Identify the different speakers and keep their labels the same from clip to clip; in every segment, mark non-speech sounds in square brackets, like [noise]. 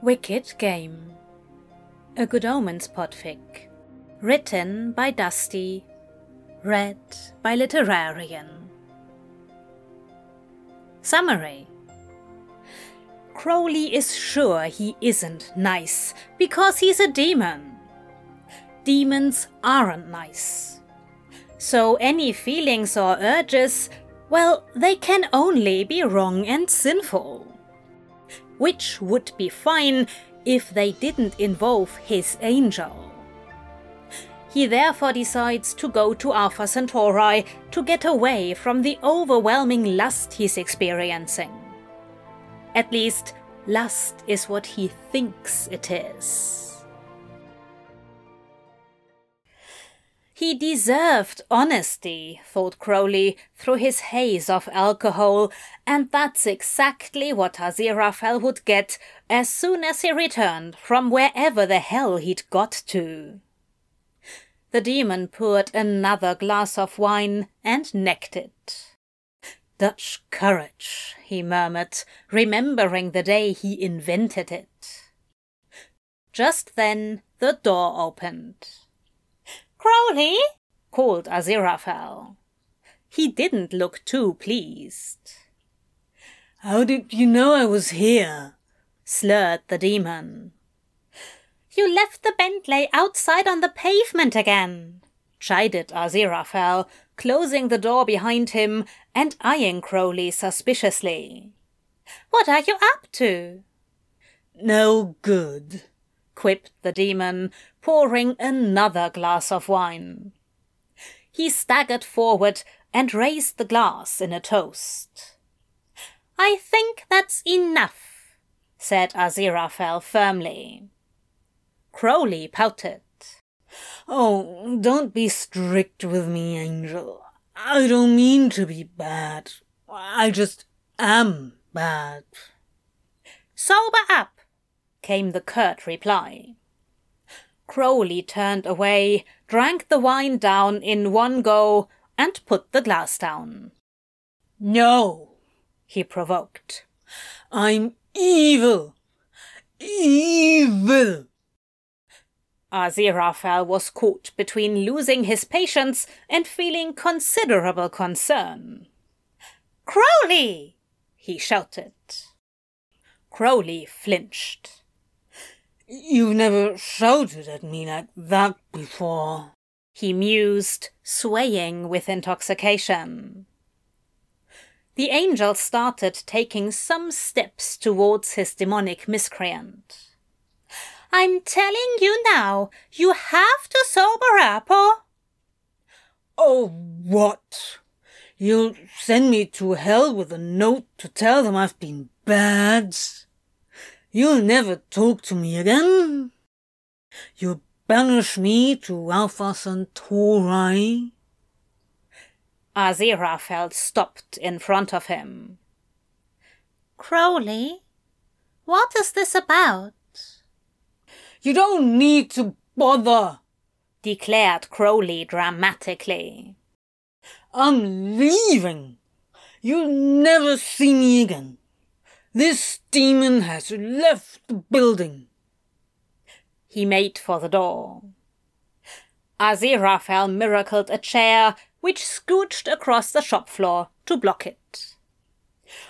Speaker 1: Wicked Game. A Good Omens podfic. Written by Dusty. Read by Literarian. Summary. Crowley is sure he isn't nice because he's a demon. Demons aren't nice. So any feelings or urges, well, they can only be wrong and sinful which would be fine if they didn't involve his angel. He therefore decides to go to Alpha Centauri to get away from the overwhelming lust he's experiencing. At least, lust is what he thinks it is. He deserved honesty, thought Crowley, through his haze of alcohol, and that's exactly what Aziraphale would get as soon as he returned from wherever the hell he'd got to. The demon poured another glass of wine and necked it. Dutch courage, he murmured, remembering the day he invented it. Just then the door opened. Crowley, called Aziraphale. He didn't look too pleased.
Speaker 2: How did you know I was here? slurred the demon.
Speaker 1: You left the Bentley outside on the pavement again, chided Aziraphale, closing the door behind him and eyeing Crowley suspiciously. What are you up to?
Speaker 2: No good,
Speaker 1: quipped the demon, pouring another glass of wine. He staggered forward and raised the glass in a toast. I think that's enough, said Aziraphale firmly. Crowley pouted.
Speaker 2: Oh, don't be strict with me, Angel. I don't mean to be bad. I just am bad.
Speaker 1: Sober up, came the curt reply. Crowley turned away, drank the wine down in one go, and put the glass down.
Speaker 2: No,
Speaker 1: he provoked.
Speaker 2: I'm evil. Evil.
Speaker 1: Aziraphale was caught between losing his patience and feeling considerable concern. Crowley! he shouted. Crowley flinched.
Speaker 2: You've never shouted at me like that before,
Speaker 1: he mused, swaying with intoxication. The angel started taking some steps towards his demonic miscreant. I'm telling you now, you have to sober up or.
Speaker 2: Oh, what? You'll send me to hell with a note to tell them I've been bad? You'll never talk to me again. You banish me to Alpha Centauri.
Speaker 1: Azira Aziraphale stopped in front of him. Crowley, what is this about?
Speaker 2: You don't need to bother,
Speaker 1: declared Crowley dramatically.
Speaker 2: I'm leaving. You'll never see me again. This demon has left the building.
Speaker 1: He made for the door. Aziraphale miracled a chair which scooched across the shop floor to block it.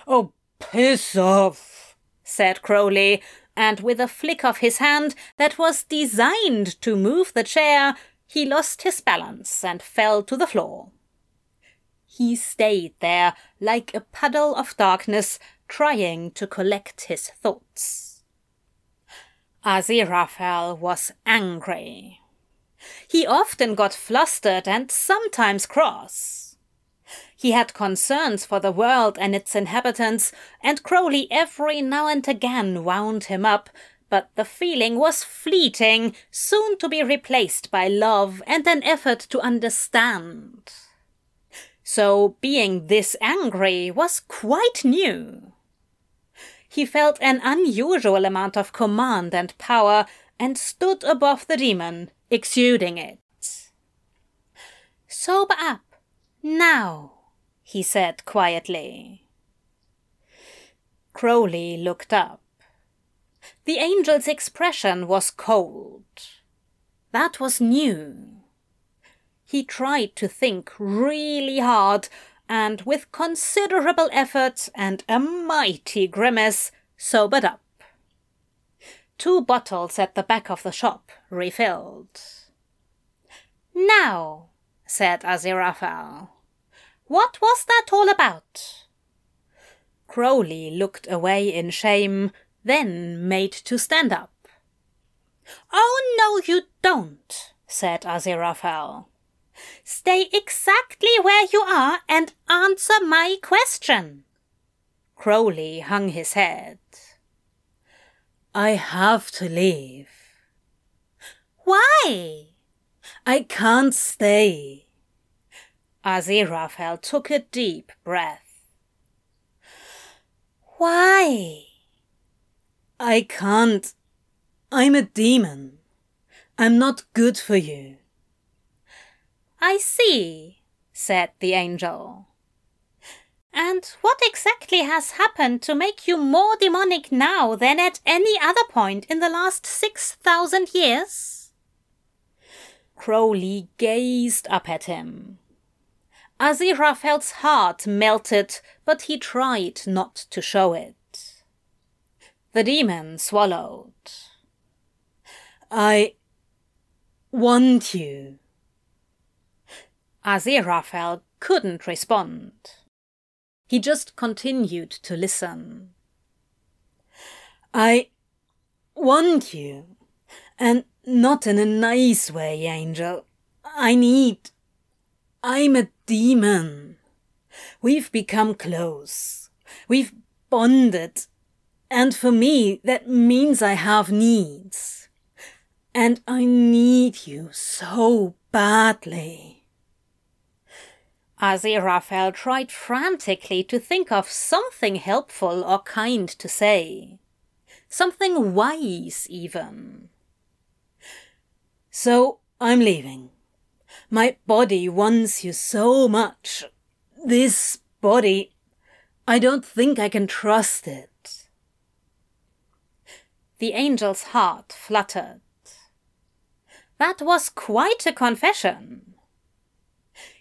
Speaker 2: Oh, piss off,
Speaker 1: said Crowley, and with a flick of his hand that was designed to move the chair, he lost his balance and fell to the floor. He stayed there like a puddle of darkness trying to collect his thoughts. Aziraphale was angry. He often got flustered and sometimes cross. He had concerns for the world and its inhabitants, and Crowley every now and again wound him up, but the feeling was fleeting, soon to be replaced by love and an effort to understand. So being this angry was quite new he felt an unusual amount of command and power, and stood above the demon, exuding it. Sober up, now, he said quietly. Crowley looked up. The angel's expression was cold. That was new. He tried to think really hard, and with considerable effort and a mighty grimace, sobered up. Two bottles at the back of the shop refilled. Now, said Aziraphale, what was that all about? Crowley looked away in shame, then made to stand up. Oh, no, you don't, said Aziraphale. Stay exactly where you are and answer my question. Crowley hung his head.
Speaker 2: I have to leave.
Speaker 1: Why?
Speaker 2: I can't stay.
Speaker 1: Aziraphale took a deep breath. Why?
Speaker 2: I can't. I'm a demon. I'm not good for you.
Speaker 1: I see, said the angel. And what exactly has happened to make you more demonic now than at any other point in the last six thousand years? Crowley gazed up at him. Aziraphale's heart melted, but he tried not to show it. The demon swallowed.
Speaker 2: I want you.
Speaker 1: Aziraphale couldn't respond. He just continued to listen.
Speaker 2: I want you, and not in a nice way, Angel. I need. I'm a demon. We've become close. We've bonded. And for me, that means I have needs. And I need you so badly.
Speaker 1: Aziraphale tried frantically to think of something helpful or kind to say. Something wise, even.
Speaker 2: So I'm leaving. My body wants you so much. This body, I don't think I can trust it.
Speaker 1: The angel's heart fluttered. That was quite a confession.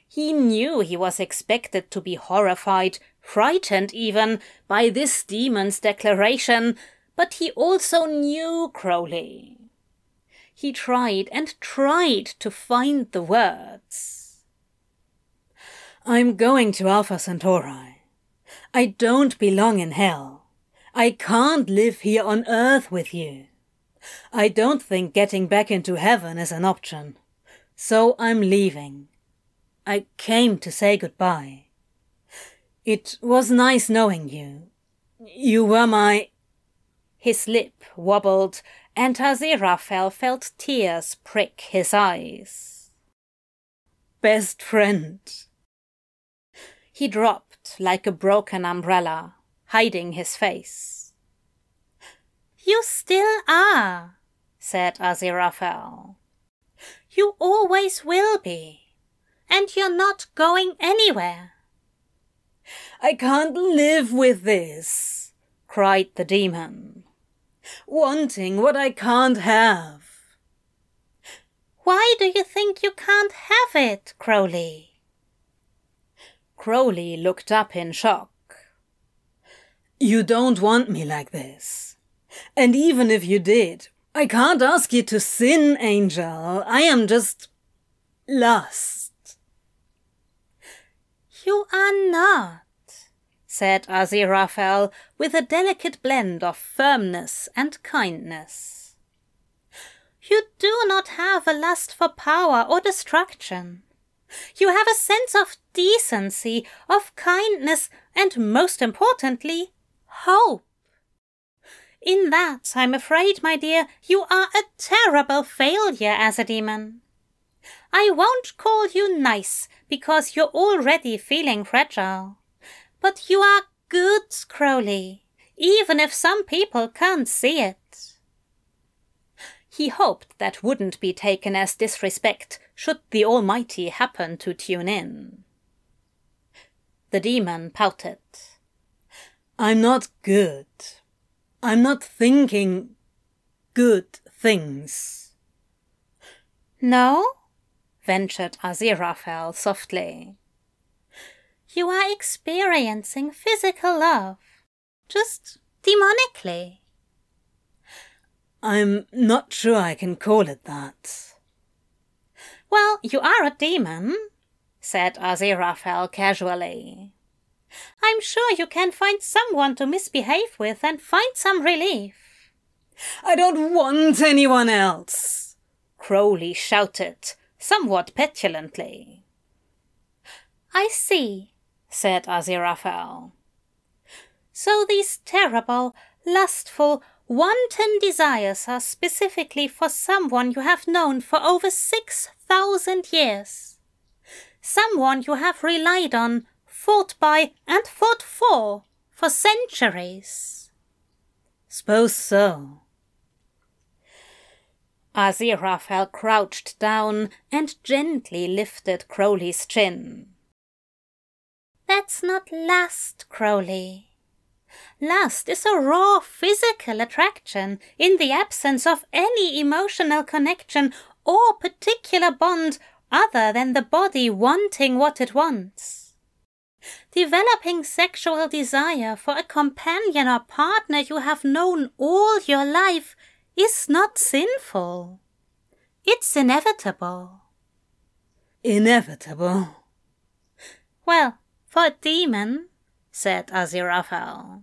Speaker 1: He knew he was expected to be horrified, frightened even, by this demon's declaration, but he also knew Crowley. He tried and tried to find the words.
Speaker 2: I'm going to Alpha Centauri. I don't belong in hell. I can't live here on Earth with you. I don't think getting back into heaven is an option. So I'm leaving. I came to say goodbye. It was nice knowing you. You were my.
Speaker 1: His lip wobbled, and Aziraphale felt tears prick his eyes.
Speaker 2: Best friend.
Speaker 1: He dropped like a broken umbrella, hiding his face. You still are, said Aziraphale. You always will be and you're not going anywhere.
Speaker 2: I can't live with this, cried the demon. Wanting what I can't have.
Speaker 1: Why do you think you can't have it, Crowley? Crowley looked up in shock.
Speaker 2: You don't want me like this. And even if you did, I can't ask you to sin, Angel. I am just lost.
Speaker 1: You are not, said Aziraphale with a delicate blend of firmness and kindness. You do not have a lust for power or destruction. You have a sense of decency, of kindness, and most importantly, hope. In that, I'm afraid, my dear, you are a terrible failure as a demon. I won't call you nice because you're already feeling fragile. But you are good, Crowley, even if some people can't see it. he hoped that wouldn't be taken as disrespect should the Almighty happen to tune in. The demon pouted.
Speaker 2: I'm not good. I'm not thinking good things.
Speaker 1: No? Ventured Aziraphale softly. You are experiencing physical love, just demonically.
Speaker 2: I'm not sure I can call it that.
Speaker 1: Well, you are a demon, said Aziraphale casually. I'm sure you can find someone to misbehave with and find some relief.
Speaker 2: I don't want anyone else,
Speaker 1: Crowley shouted, somewhat petulantly. I see, said Aziraphale. So these terrible, lustful, wanton desires are specifically for someone you have known for over six thousand years. Someone you have relied on, fought by, and fought for for centuries.
Speaker 2: Suppose so.
Speaker 1: Aziraphale crouched down and gently lifted Crowley's chin. That's not lust, Crowley. Lust is a raw physical attraction in the absence of any emotional connection or particular bond other than the body wanting what it wants. Developing sexual desire for a companion or partner you have known all your life is not sinful. It's inevitable.
Speaker 2: Inevitable?
Speaker 1: Well, for a demon, said Aziraphale.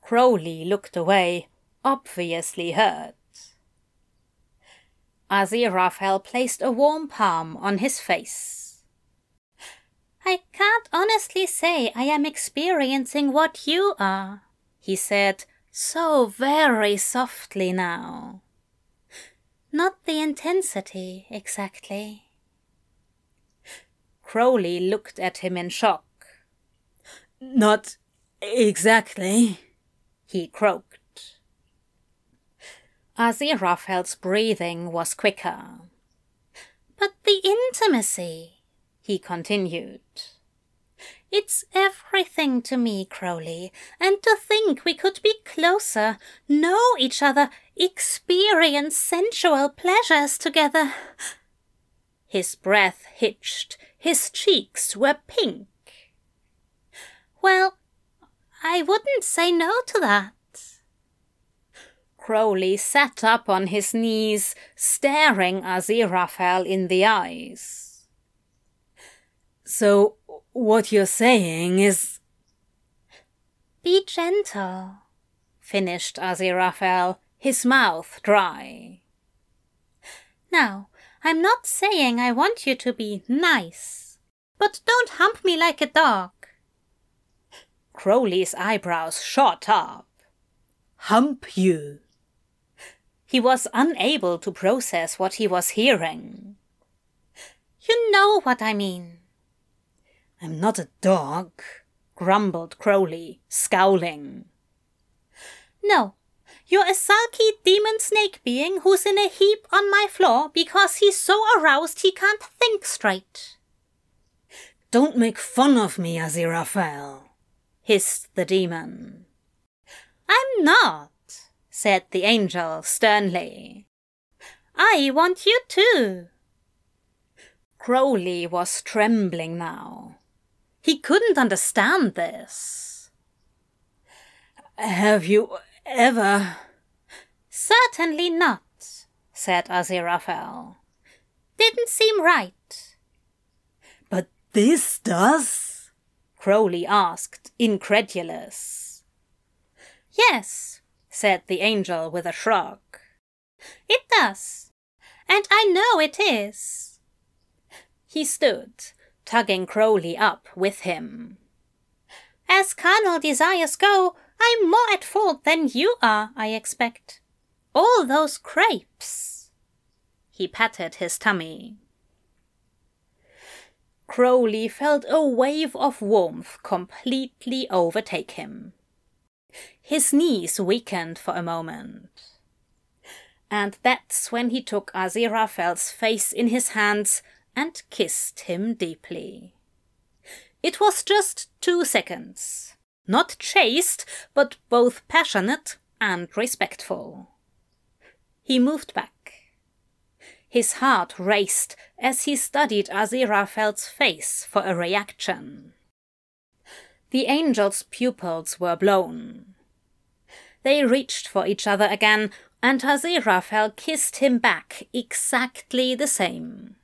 Speaker 1: Crowley looked away, obviously hurt. Aziraphale placed a warm palm on his face. I can't honestly say I am experiencing what you are, he said, so very softly now. Not the intensity, exactly. Crowley looked at him in shock.
Speaker 2: Not exactly,
Speaker 1: he croaked. Aziraphale's breathing was quicker. But the intimacy, he continued. It's everything to me, Crowley, and to think we could be closer, know each other, experience sensual pleasures together. His breath hitched, his cheeks were pink. Well, I wouldn't say no to that. Crowley sat up on his knees, staring Aziraphale in the eyes.
Speaker 2: So what you're saying is.
Speaker 1: Be gentle, finished Aziraphale, his mouth dry. Now, I'm not saying I want you to be nice, but don't hump me like a dog. Crowley's eyebrows shot up.
Speaker 2: Hump you?
Speaker 1: He was unable to process what he was hearing. You know what I mean.
Speaker 2: I'm not a dog,
Speaker 1: grumbled Crowley, scowling. No, you're a sulky demon snake being who's in a heap on my floor because he's so aroused he can't think straight.
Speaker 2: Don't make fun of me, Aziraphale,
Speaker 1: hissed the demon. I'm not, said the angel sternly. I want you too. Crowley was trembling now. He couldn't understand this.
Speaker 2: Have you ever?
Speaker 1: Certainly not, said Aziraphale. Didn't seem right.
Speaker 2: But this does?
Speaker 1: Crowley asked, incredulous. Yes, said the angel with a shrug. It does, and I know it is. He stood, tugging Crowley up with him. As carnal desires go, I'm more at fault than you are, I expect. All those crepes. He patted his tummy. Crowley felt a wave of warmth completely overtake him. His knees weakened for a moment. and that's when he took Aziraphale's face in his hands and kissed him deeply. It was just two seconds. Not chaste, but both passionate and respectful. He moved back. His heart raced as he studied Aziraphale's face for a reaction. The angel's pupils were blown. They reached for each other again, and Aziraphale kissed him back exactly the same.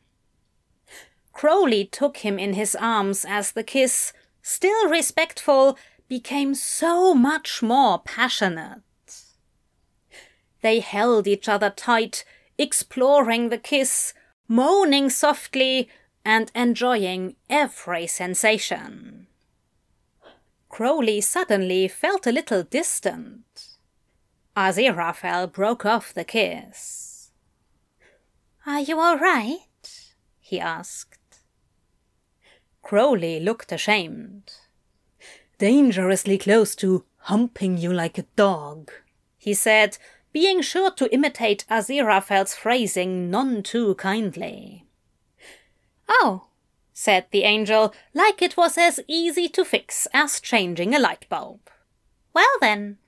Speaker 1: Crowley took him in his arms as the kiss, still respectful, became so much more passionate. They held each other tight, exploring the kiss, moaning softly, and enjoying every sensation. Crowley suddenly felt a little distant. Aziraphale broke off the kiss. Are you all right? he asked.
Speaker 2: Crowley looked ashamed. Dangerously close to humping you like a dog, he said, being sure to imitate Aziraphale's phrasing none too kindly.
Speaker 1: Oh, said the angel, like it was as easy to fix as changing a light bulb. Well then.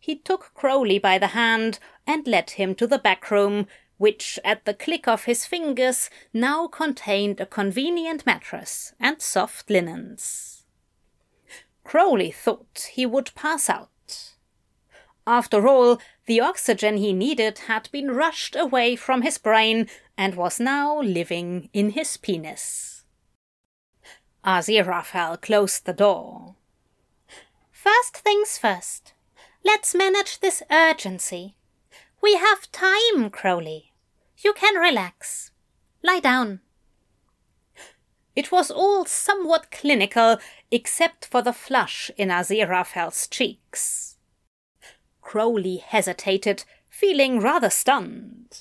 Speaker 1: He took Crowley by the hand and led him to the back room, which at the click of his fingers now contained a convenient mattress and soft linens. Crowley thought he would pass out. After all, the oxygen he needed had been rushed away from his brain and was now living in his penis. Aziraphale closed the door. First things first. Let's manage this urgency. We have time, Crowley. You can relax. Lie down. It was all somewhat clinical, except for the flush in Aziraphale's cheeks. Crowley hesitated, feeling rather stunned.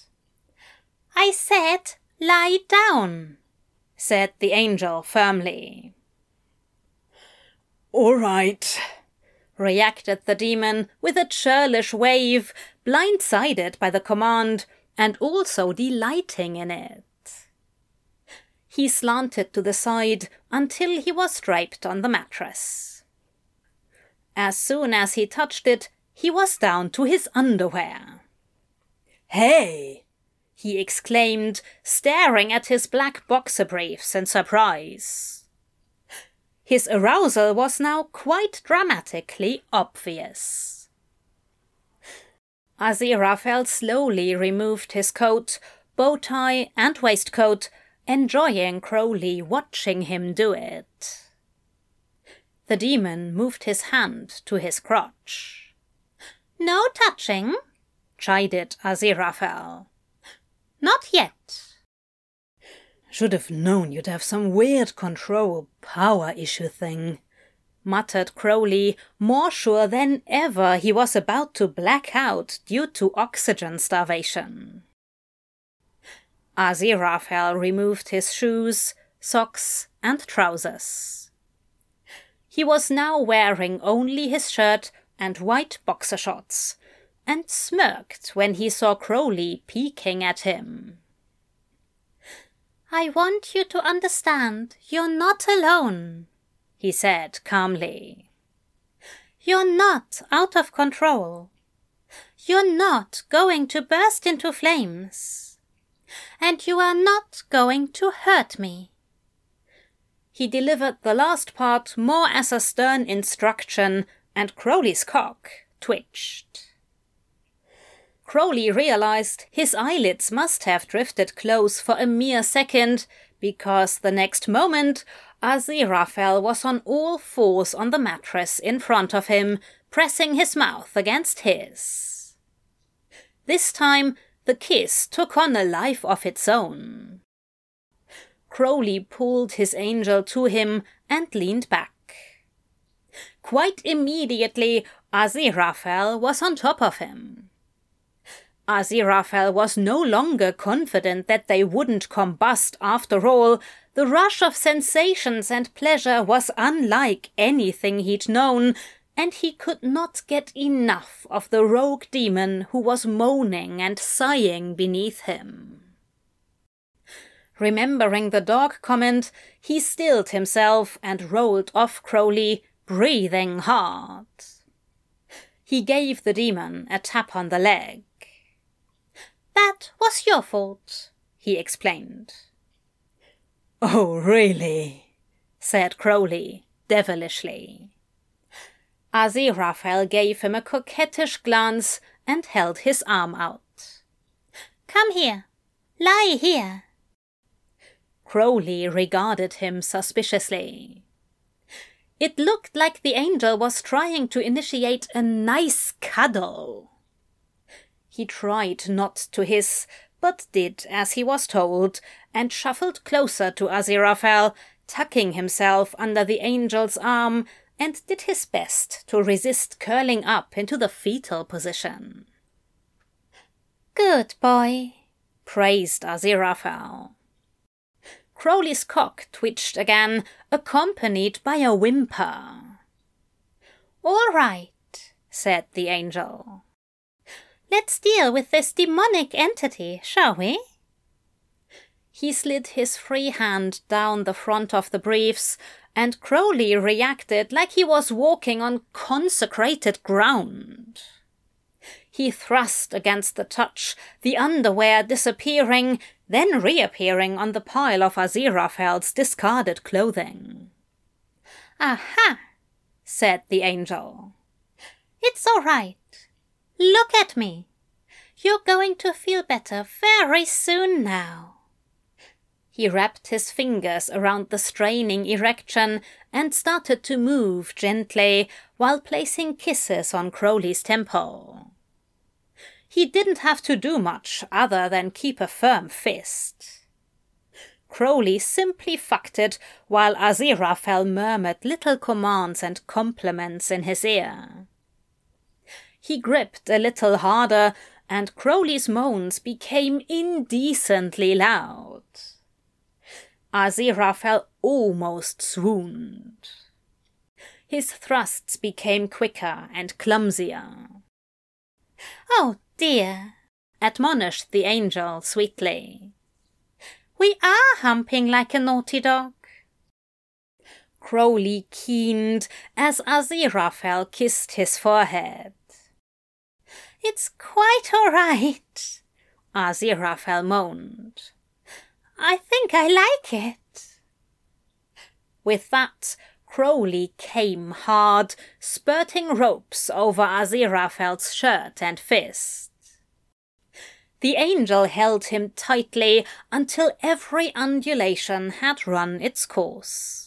Speaker 1: I said, lie down, said the angel firmly.
Speaker 2: All right,
Speaker 1: reacted the demon with a churlish wave, blindsided by the command and also delighting in it. He slanted to the side until he was draped on the mattress. As soon as he touched it, he was down to his underwear.
Speaker 2: Hey!
Speaker 1: he exclaimed, staring at his black boxer briefs in surprise. His arousal was now quite dramatically obvious. Aziraphale slowly removed his coat, bow tie, and waistcoat, enjoying Crowley watching him do it. The demon moved his hand to his crotch. No touching, chided Aziraphale. Not yet.
Speaker 2: Should have known you'd have some weird control power issue thing, muttered Crowley, more sure than ever he was about to black out due to oxygen starvation.
Speaker 1: Aziraphale removed his shoes, socks, and trousers. He was now wearing only his shirt and white boxer shorts, and smirked when he saw Crowley peeking at him. I want you to understand you're not alone, he said calmly. You're not out of control. You're not going to burst into flames. And you are not going to hurt me. He delivered the last part more as a stern instruction, and Crowley's cock twitched. Crowley realized his eyelids must have drifted close for a mere second, because the next moment Aziraphale was on all fours on the mattress in front of him, pressing his mouth against his. This time, the kiss took on a life of its own. Crowley pulled his angel to him and leaned back. Quite immediately, Aziraphale was on top of him. Aziraphale was no longer confident that they wouldn't combust after all, the rush of sensations and pleasure was unlike anything he'd known, and he could not get enough of the rogue demon who was moaning and sighing beneath him. Remembering the dog comment, he stilled himself and rolled off Crowley, breathing hard. He gave the demon a tap on the leg. That was your fault, he explained.
Speaker 2: Oh, really?
Speaker 1: said Crowley, devilishly. Aziraphale gave him a coquettish glance and held his arm out. Come here. Lie here. Crowley regarded him suspiciously. It looked like the angel was trying to initiate a nice cuddle. He tried not to hiss, but did as he was told, and shuffled closer to Aziraphale, tucking himself under the angel's arm, and did his best to resist curling up into the fetal position. Good boy, praised Aziraphale. Crowley's cock twitched again, accompanied by a whimper. All right, said the angel. Let's deal with this demonic entity, shall we? He slid his free hand down the front of the briefs, and Crowley reacted like he was walking on consecrated ground. He thrust against the touch, the underwear disappearing, then reappearing on the pile of Aziraphale's discarded clothing. Aha, said the angel. It's all right. Look at me. You're going to feel better very soon now. He wrapped his fingers around the straining erection and started to move gently while placing kisses on Crowley's temple. He didn't have to do much other than keep a firm fist. Crowley simply fucked it while Aziraphale murmured little commands and compliments in his ear. He gripped a little harder, and Crowley's moans became indecently loud. Aziraphale almost swooned. His thrusts became quicker and clumsier. Oh dear, admonished the angel sweetly. We are humping like a naughty dog. Crowley keened as Aziraphale kissed his forehead. It's quite all right, Aziraphale moaned. I think I like it. With that, Crowley came hard, spurting ropes over Aziraphale's shirt and fist. The angel held him tightly until every undulation had run its course.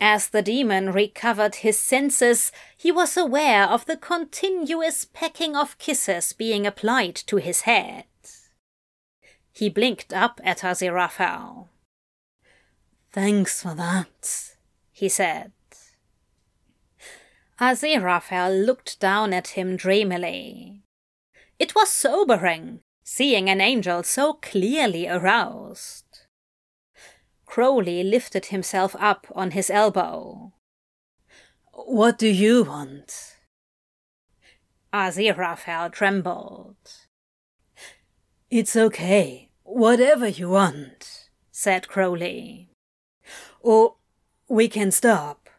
Speaker 1: As the demon recovered his senses, he was aware of the continuous pecking of kisses being applied to his head. He blinked up at Aziraphale.
Speaker 2: Thanks for that,
Speaker 1: he said. Aziraphale looked down at him dreamily. It was sobering, seeing an angel so clearly aroused. Crowley lifted himself up on his elbow.
Speaker 2: What do you want?
Speaker 1: Aziraphale trembled.
Speaker 2: It's okay, whatever you want,
Speaker 1: said Crowley.
Speaker 2: Or we can stop.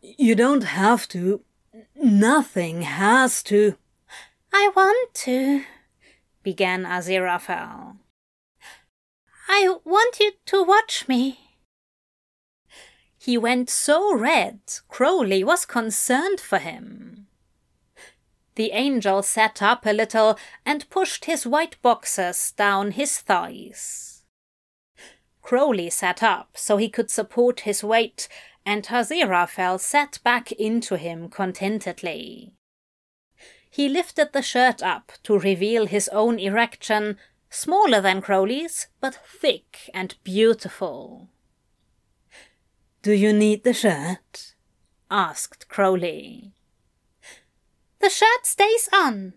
Speaker 2: You don't have to. Nothing has to.
Speaker 1: I want to, began Aziraphale. I want you to watch me. He went so red, Crowley was concerned for him. The angel sat up a little and pushed his white boxers down his thighs. Crowley sat up so he could support his weight, and Aziraphale sat back into him contentedly. He lifted the shirt up to reveal his own erection, smaller than Crowley's, but thick and beautiful.
Speaker 2: Do you need the shirt?
Speaker 1: asked Crowley. The shirt stays on,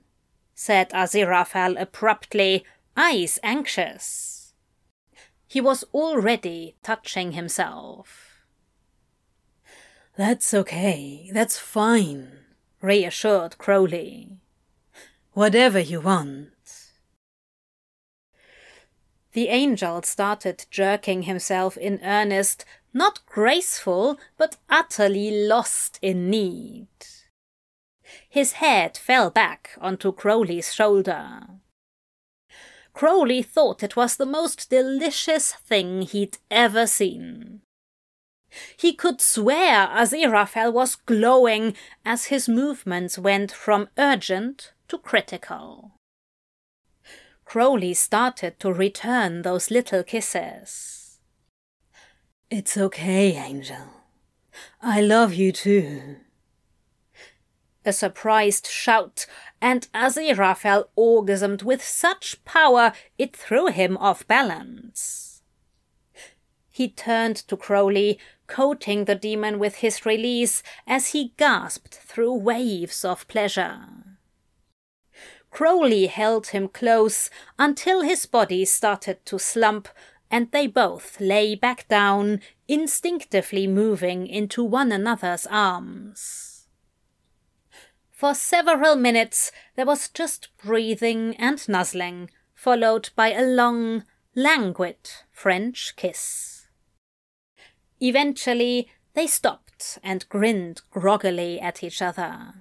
Speaker 1: said Aziraphale abruptly, eyes anxious. He was already touching himself.
Speaker 2: That's okay, that's fine,
Speaker 1: reassured Crowley.
Speaker 2: Whatever you want.
Speaker 1: The angel started jerking himself in earnest, not graceful, but utterly lost in need. His head fell back onto Crowley's shoulder. Crowley thought it was the most delicious thing he'd ever seen. He could swear Aziraphale was glowing as his movements went from urgent to critical. Crowley started to return those little kisses.
Speaker 2: It's okay, Angel. I love you too.
Speaker 1: A surprised shout, and Aziraphale orgasmed with such power it threw him off balance. He turned to Crowley, coating the demon with his release as he gasped through waves of pleasure. Crowley held him close until his body started to slump, and they both lay back down, instinctively moving into one another's arms. For several minutes there was just breathing and nuzzling, followed by a long, languid French kiss. Eventually they stopped and grinned groggily at each other.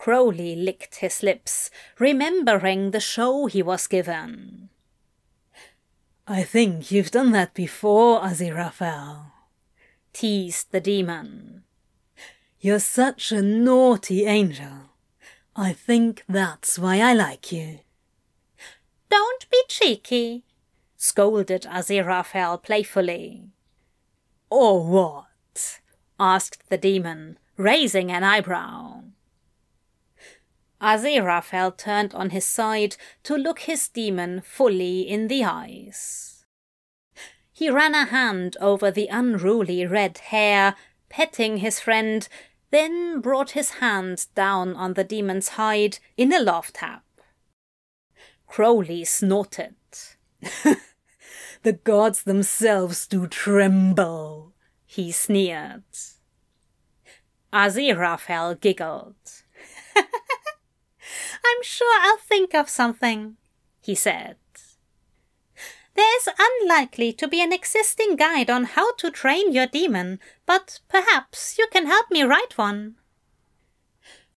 Speaker 1: Crowley licked his lips, remembering the show he was given.
Speaker 2: I think you've done that before, Aziraphale,
Speaker 1: teased the demon.
Speaker 2: You're such a naughty angel. I think that's why I like you.
Speaker 1: Don't be cheeky, scolded Aziraphale playfully.
Speaker 2: Or what?
Speaker 1: asked the demon, raising an eyebrow. Aziraphale turned on his side to look his demon fully in the eyes. He ran a hand over the unruly red hair, petting his friend, then brought his hand down on the demon's hide in a love tap. Crowley snorted. [laughs]
Speaker 2: the gods themselves do tremble,
Speaker 1: he sneered. Aziraphale giggled. I'm sure I'll think of something, he said. There's unlikely to be an existing guide on how to train your demon, but perhaps you can help me write one.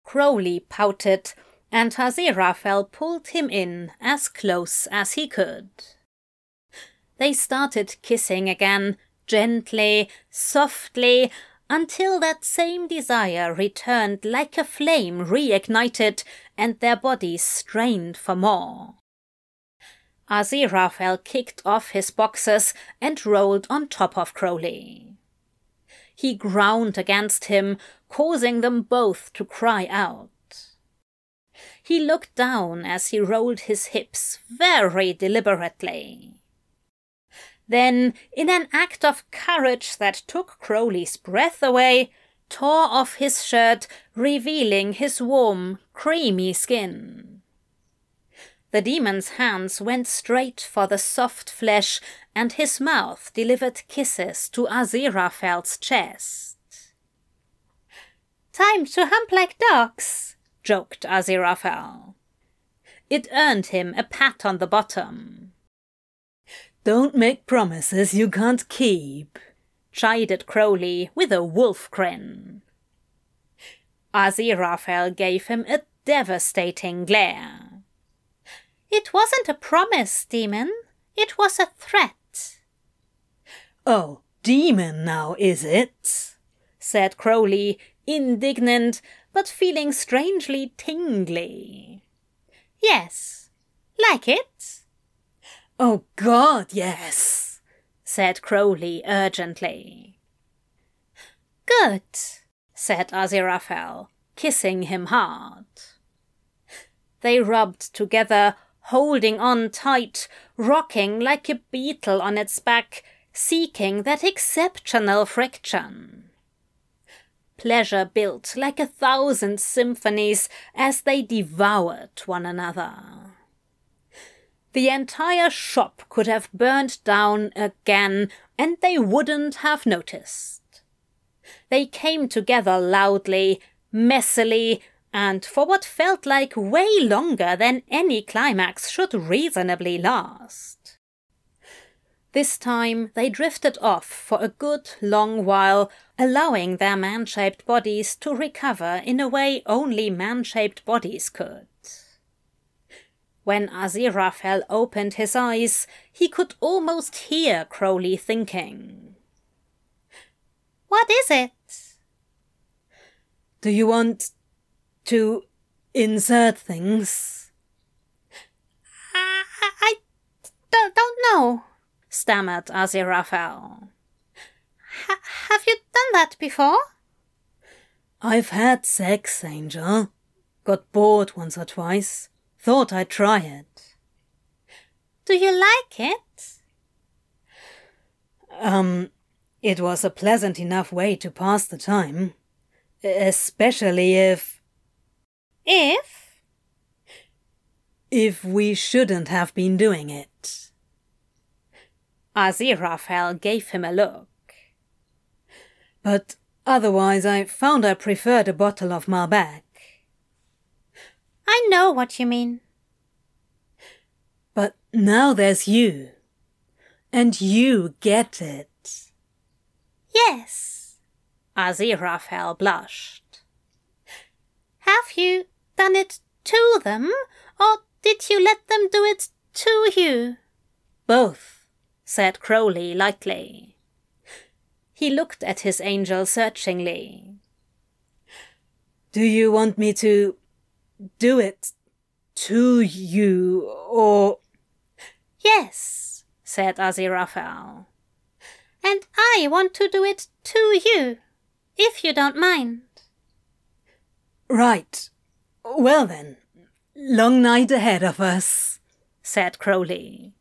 Speaker 1: Crowley pouted, and Aziraphale pulled him in as close as he could. They started kissing again, gently, softly, until that same desire returned like a flame reignited and their bodies strained for more. Aziraphale kicked off his boxes and rolled on top of Crowley. He ground against him, causing them both to cry out. He looked down as he rolled his hips very deliberately. Then, in an act of courage that took Crowley's breath away, tore off his shirt, revealing his warm, creamy skin. The demon's hands went straight for the soft flesh, and his mouth delivered kisses to Aziraphale's chest. Time to hump like dogs, joked Aziraphale. It earned him a pat on the bottom.
Speaker 2: Don't make promises you can't keep, chided Crowley with a wolf grin.
Speaker 1: Aziraphale gave him a devastating glare. It wasn't a promise, demon. It was a threat.
Speaker 2: Oh, demon now, is it?
Speaker 1: said Crowley, indignant, but feeling strangely tingly. Yes, like it.
Speaker 2: Oh, God, yes,
Speaker 1: said Crowley urgently. Good, said Aziraphale, kissing him hard. They rubbed together, holding on tight, rocking like a beetle on its back, seeking that exceptional friction. Pleasure built like a thousand symphonies as they devoured one another. The entire shop could have burned down again, and they wouldn't have noticed. they came together loudly, messily, and for what felt like way longer than any climax should reasonably last. This time they drifted off for a good long while, allowing their man shaped bodies to recover in a way only man shaped bodies could. When Aziraphale opened his eyes, he could almost hear Crowley thinking.
Speaker 3: What is it?
Speaker 2: Do you want to insert things?
Speaker 3: I, I don't, don't know,
Speaker 1: stammered Aziraphale.
Speaker 3: Ha- have you done that before?
Speaker 2: I've had sex, Angel. Got bored once or twice. Thought I'd try it.
Speaker 3: Do you like it?
Speaker 2: Um, it was a pleasant enough way to pass the time. Especially if.
Speaker 3: If?
Speaker 2: If we shouldn't have been doing it.
Speaker 1: Aziraphale gave him a look.
Speaker 2: But otherwise, I found I preferred a bottle of Malbec.
Speaker 3: I know what you mean.
Speaker 2: But now there's you. And you get it.
Speaker 3: Yes.
Speaker 1: Aziraphale blushed.
Speaker 3: Have you done it to them, or did you let them do it to you?
Speaker 1: Both, said Crowley lightly. He looked at his angel searchingly.
Speaker 2: Do you want me to do it to you, or.
Speaker 3: Yes,
Speaker 1: said Aziraphale.
Speaker 3: And I want to do it to you, if you don't mind.
Speaker 2: Right. Well then, long night ahead of us,
Speaker 1: said Crowley.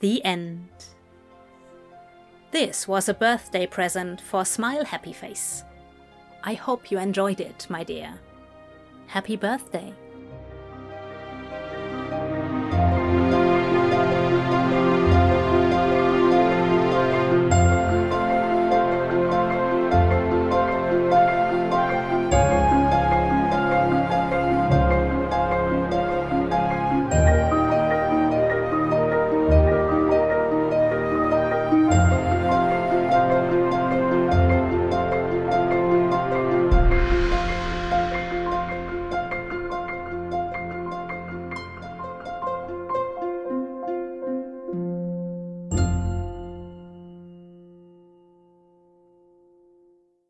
Speaker 1: The end. This was a birthday present for Smile Happy Face. I hope you enjoyed it, my dear. Happy birthday.